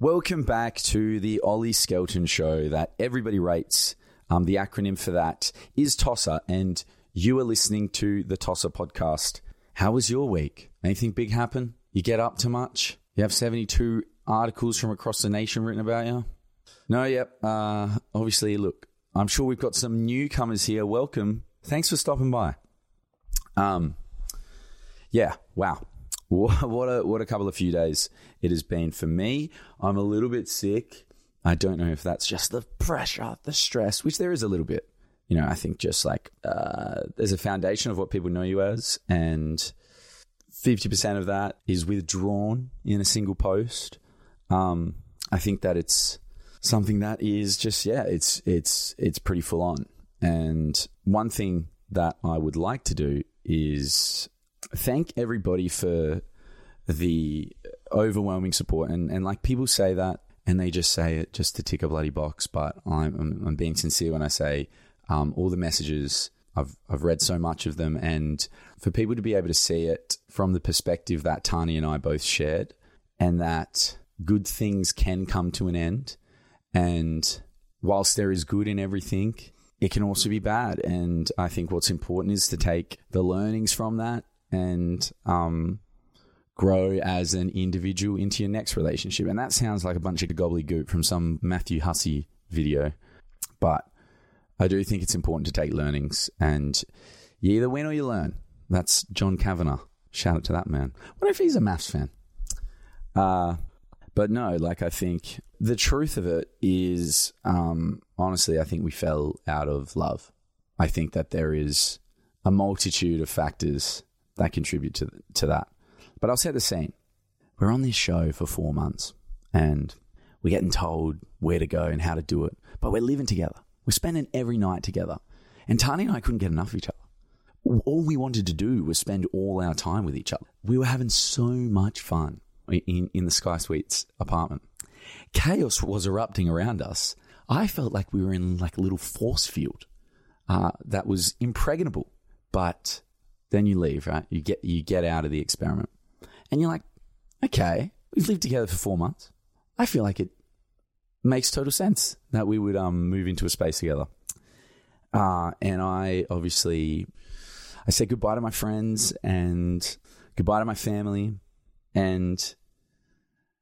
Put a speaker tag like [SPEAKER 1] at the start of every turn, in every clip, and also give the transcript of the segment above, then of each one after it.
[SPEAKER 1] Welcome back to the Ollie Skelton show that everybody rates. Um, the acronym for that is TOSSA, and you are listening to the TOSSA podcast. How was your week? Anything big happen? You get up to much? You have 72 articles from across the nation written about you? No, yep. Uh, obviously, look, I'm sure we've got some newcomers here. Welcome. Thanks for stopping by. Um, yeah, wow. What a what a couple of few days it has been for me. I'm a little bit sick. I don't know if that's just the pressure, the stress, which there is a little bit. You know, I think just like uh, there's a foundation of what people know you as, and 50% of that is withdrawn in a single post. Um, I think that it's something that is just yeah, it's it's it's pretty full on. And one thing that I would like to do is thank everybody for the overwhelming support. And, and like people say that and they just say it just to tick a bloody box. But I'm, I'm, I'm being sincere when I say um, all the messages, I've, I've read so much of them. And for people to be able to see it from the perspective that Tahnee and I both shared, and that good things can come to an end. And whilst there is good in everything, it can also be bad. And I think what's important is to take the learnings from that and um, grow as an individual into your next relationship. And that sounds like a bunch of gobbledygook from some Matthew Hussey video. But I do think it's important to take learnings and you either win or you learn. That's John Kavanagh. Shout out to that man. What if he's a maths fan? Uh, but no, like I think the truth of it is, um, honestly, I think we fell out of love. I think that there is a multitude of factors that contribute to to that. But I'll set the scene. We're on this show for four months, and we're getting told where to go and how to do it. But we're living together. We're spending every night together. And Tahnee and I couldn't get enough of each other. All we wanted to do was spend all our time with each other. We were having so much fun in, in the Sky Suites apartment. Chaos was erupting around us. I felt like we were in like a little force field uh, that was impregnable. But then you leave, right? You get you get out of the experiment, and you're like, okay, we've lived together for four months. I feel like it makes total sense that we would um move into a space together. Uh, and I obviously I said goodbye to my friends and goodbye to my family, and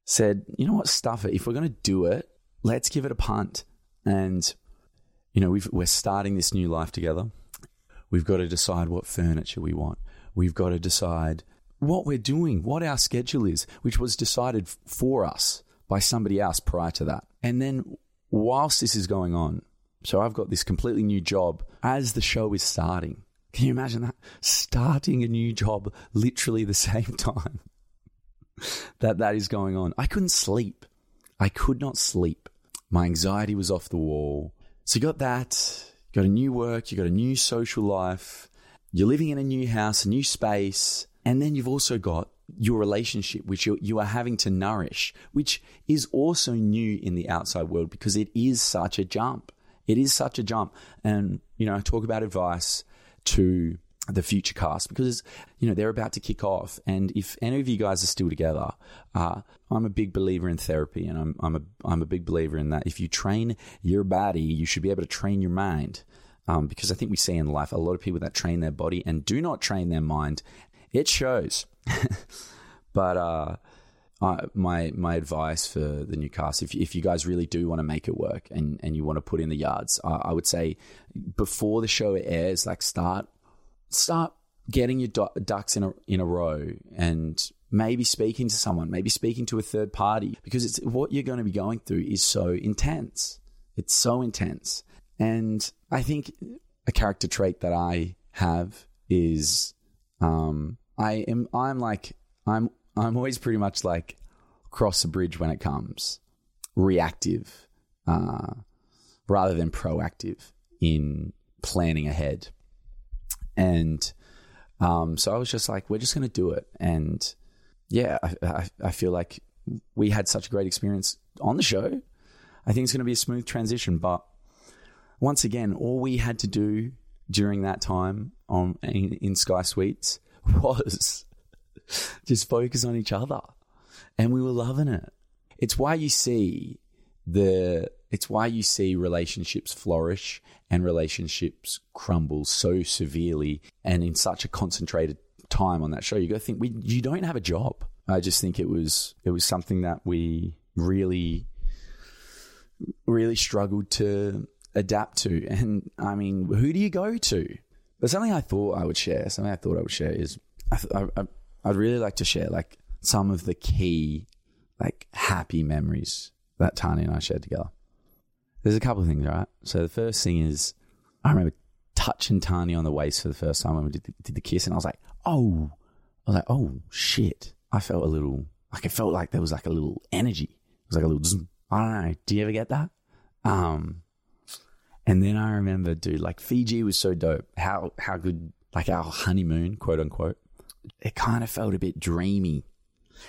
[SPEAKER 1] said, you know what, stuff it. If we're going to do it, let's give it a punt. And you know, we've, we're starting this new life together. We've got to decide what furniture we want. We've got to decide what we're doing, what our schedule is, which was decided for us by somebody else prior to that. And then, whilst this is going on, so I've got this completely new job as the show is starting. Can you imagine that? Starting a new job literally the same time that that is going on. I couldn't sleep. I could not sleep. My anxiety was off the wall. So you got that got a new work, you've got a new social life, you're living in a new house, a new space, and then you've also got your relationship, which you, you are having to nourish, which is also new in the outside world because it is such a jump. It is such a jump. And, you know, I talk about advice to the future cast because you know they're about to kick off. And if any of you guys are still together uh, i'm a big believer in therapy and I'm, I'm, a, I'm a big believer in that. If you train your body you should be able to train your mind um, because i think we see in life a lot of people that train their body and do not train their mind. It shows. But uh, my my advice for the new cast, if if you guys really do want to make it work and, and you want to put in the yards, I would say before the show airs, like start start getting your ducks in a in a row and maybe speaking to someone, maybe speaking to a third party because it's what you're going to be going through is so intense. It's so intense. And I think a character trait that I have is um, I am I'm like I'm I'm always pretty much like cross a bridge when it comes reactive uh, rather than proactive in planning ahead. And um, so I was just like, we're just going to do it. And yeah, I, I, I, feel like we had such a great experience on the show. I think it's going to be a smooth transition. But once again, all we had to do during that time on in, in Sky Suites was just focus on each other. And we were loving it. it's why you see the it's why you see relationships flourish and relationships crumble so severely and in such a concentrated time on that show. You got to think we you don't have a job. I just think it was it was something that we really really struggled to adapt to. And I mean, who do you go to? But something I thought I would share, something I thought I would share is I, I, I'd really like to share like some of the key like happy memories that Tahnee and I shared together. There's a couple of things, right? So the first thing is I remember touching Tahnee on the waist for the first time when we did the, did the kiss, and I was like, oh, I was like, oh shit. I felt a little like it felt like there was like a little energy. It was like a little. Zzz. I don't know. Do you ever get that? Um, and then I remember, dude, like Fiji was so dope. How how good, like our honeymoon, quote unquote. It kind of felt a bit dreamy,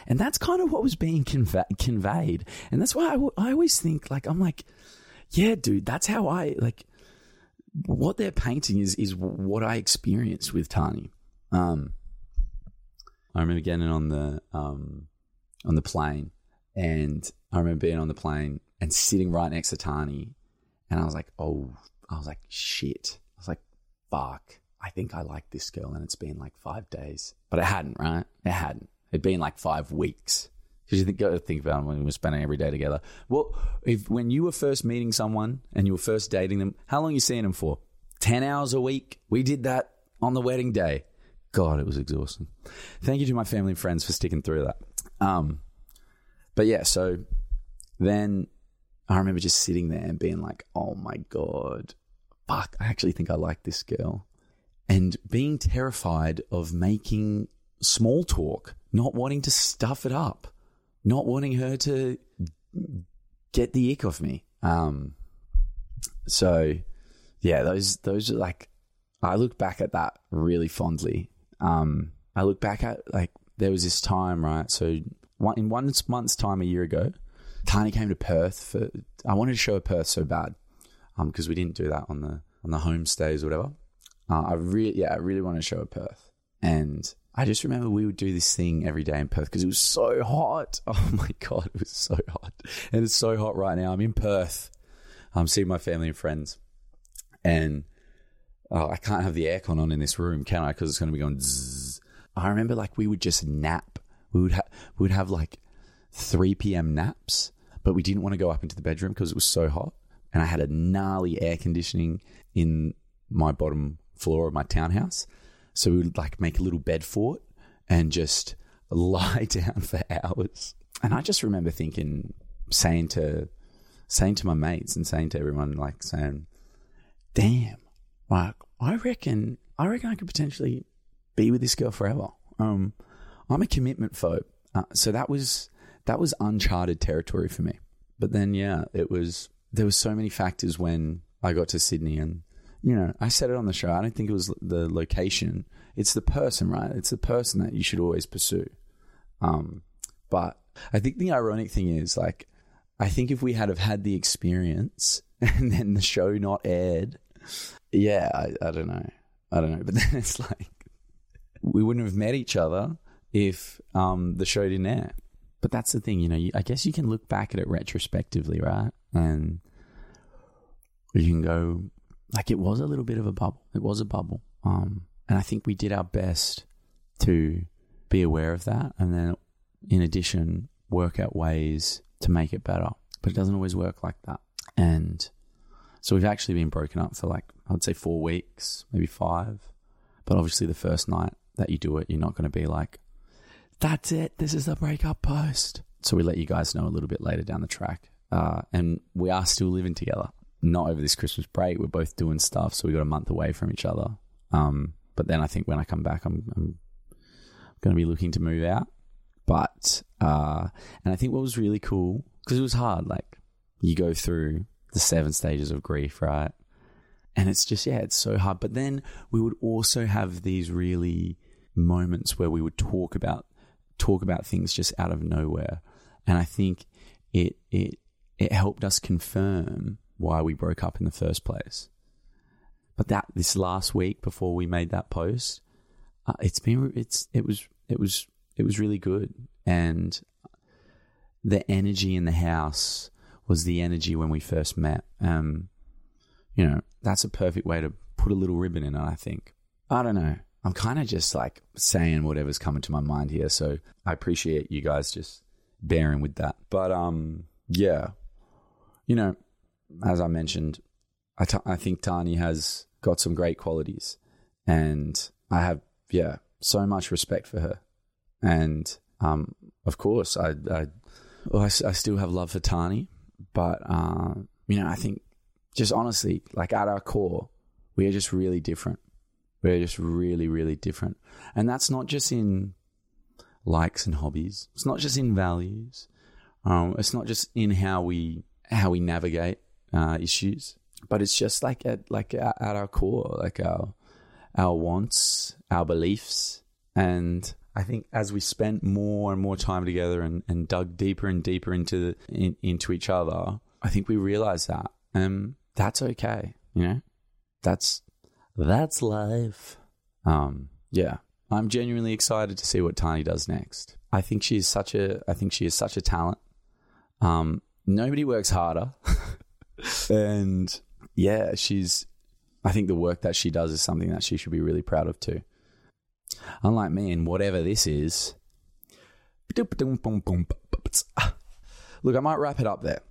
[SPEAKER 1] and that's kind of what was being conve- conveyed. And that's why I, w- I always think, like, I'm like, yeah, dude, that's how I like. What they're painting is is what I experienced with Tahnee. Um, I remember getting on the um, on the plane, and I remember being on the plane and sitting right next to Tahnee, and I was like, oh, I was like, shit. I was like, fuck. I think I like this girl, and it's been like five days, but it hadn't, right? It hadn't. It'd been like five weeks. Because you think, got to think about when we were spending every day together. Well, if when you were first meeting someone and you were first dating them, how long you seeing them for? Ten hours a week. We did that on the wedding day. God, it was exhausting. Thank you to my family and friends for sticking through that. Um, but yeah, so then I remember just sitting there and being like, oh my God, fuck, I actually think I like this girl. And being terrified of making small talk, not wanting to stuff it up, not wanting her to get the ick off me. Um, so yeah, those, those are like, I look back at that really fondly. Um, I look back at like, there was this time, right? So one, in one month's time a year ago, Tahnee came to Perth for. I wanted to show her Perth so bad, um, because we didn't do that on the on the homestays or whatever. Uh, I really, yeah, I really wanted to show her Perth, and I just remember we would do this thing every day in Perth because it was so hot. Oh my god, it was so hot, and it's so hot right now. I'm in Perth. I'm seeing my family and friends, and oh, I can't have the aircon on in this room, can I? Because it's going to be going. Zzz. I remember like we would just nap. We would have we would have like 3 p.m. naps but we didn't want to go up into the bedroom because it was so hot. And I had a gnarly air conditioning in my bottom floor of my townhouse. So we would like make a little bed fort and just lie down for hours. And I just remember thinking, saying to, saying to my mates and saying to everyone, like saying, damn, like, I reckon, I reckon I could potentially be with this girl forever. Um, I'm a commitment phobe. Uh, so that was, that was uncharted territory for me. But then, yeah, it was, there were so many factors when I got to Sydney and, you know, I said it on the show. I don't think it was the location. It's the person, right? It's the person that you should always pursue. Um, but I think the ironic thing is like, I think if we had have had the experience and then the show not aired, yeah, I, I don't know. I don't know. But then it's like, we wouldn't have met each other if um, the show didn't air but that's the thing, you know. You, I guess you can look back at it retrospectively, right? And you can go like it was a little bit of a bubble. It was a bubble, um, and I think we did our best to be aware of that, and then in addition, work out ways to make it better. But it doesn't always work like that, and so we've actually been broken up for like I would say four weeks, maybe five. But obviously, the first night that you do it, you're not going to be like, that's it. This is the breakup post. So we let you guys know a little bit later down the track. Uh, and we are still living together. Not over this Christmas break. We're both doing stuff, so we got a month away from each other. Um, but then I think when I come back, I'm, I'm going to be looking to move out. But uh, and I think what was really cool because it was hard. Like you go through the seven stages of grief, right? And it's just yeah, it's so hard. But then we would also have these really moments where we would talk about talk about things just out of nowhere. And I think it it it helped us confirm why we broke up in the first place. But that this last week before we made that post, uh, it's been it's it was it was it was really good, and the energy in the house was the energy when we first met. Um, you know, that's a perfect way to put a little ribbon in it, I think. I don't know. I'm kind of just like saying whatever's coming to my mind here. So I appreciate you guys just bearing with that. But um, yeah, you know, as I mentioned, I, t- I think Tahnee has got some great qualities, and I have yeah so much respect for her, and um, of course I I, well, I, I still have love for Tahnee, but uh, you know I think just honestly like at our core we are just really different. We're just really really different, and that's not just in likes and hobbies. It's not just in values. Um, it's not just in how we how we navigate uh, issues, but it's just like at like at our core, like our our wants, our beliefs, and I think as we spent more and more time together and, and dug deeper and deeper into the, in, into each other, I think we realized that, and that's okay. You know, that's that's life. Um, yeah, I'm genuinely excited to see what Tahnee does next. I think she is such a I think she is such a talent. Um, nobody works harder. and yeah, she's I think the work that she does is something that she should be really proud of too. Unlike me and whatever this is. Look, I might wrap it up there.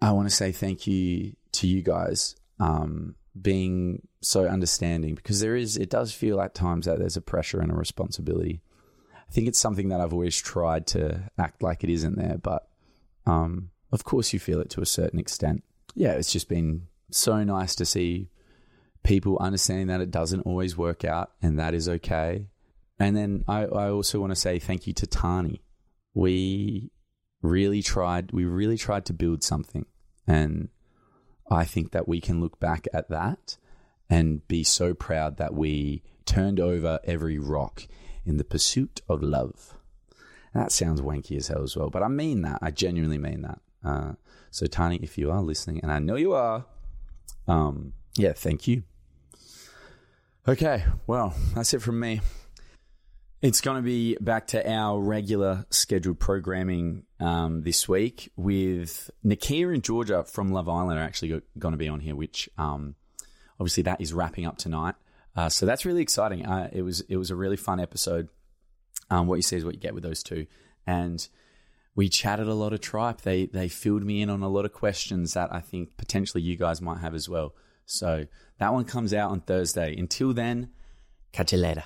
[SPEAKER 1] I want to say thank you to you guys um, being so understanding because there is, it does feel at times that there's a pressure and a responsibility. I think it's something that I've always tried to act like it isn't there, but um, of course you feel it to a certain extent. Yeah, it's just been so nice to see people understanding that it doesn't always work out and that is okay. And then I, I also want to say thank you to Tahnee. We really tried, we really tried to build something. And I think that we can look back at that and be so proud that we turned over every rock in the pursuit of love. That sounds wanky as hell as well, but I mean that. I genuinely mean that. Uh, so, Tahnee, if you are listening, and I know you are, um, yeah, thank you. Okay, well, that's it from me. It's going to be back to our regular scheduled programming um, this week with Nakia and Georgia from Love Island are actually going to be on here, which um, obviously that is wrapping up tonight. Uh, so that's really exciting. Uh, it was it was a really fun episode. Um, what you see is what you get with those two, and we chatted a lot of tripe. They they filled me in on a lot of questions that I think potentially you guys might have as well. So that one comes out on Thursday. Until then, catch you later.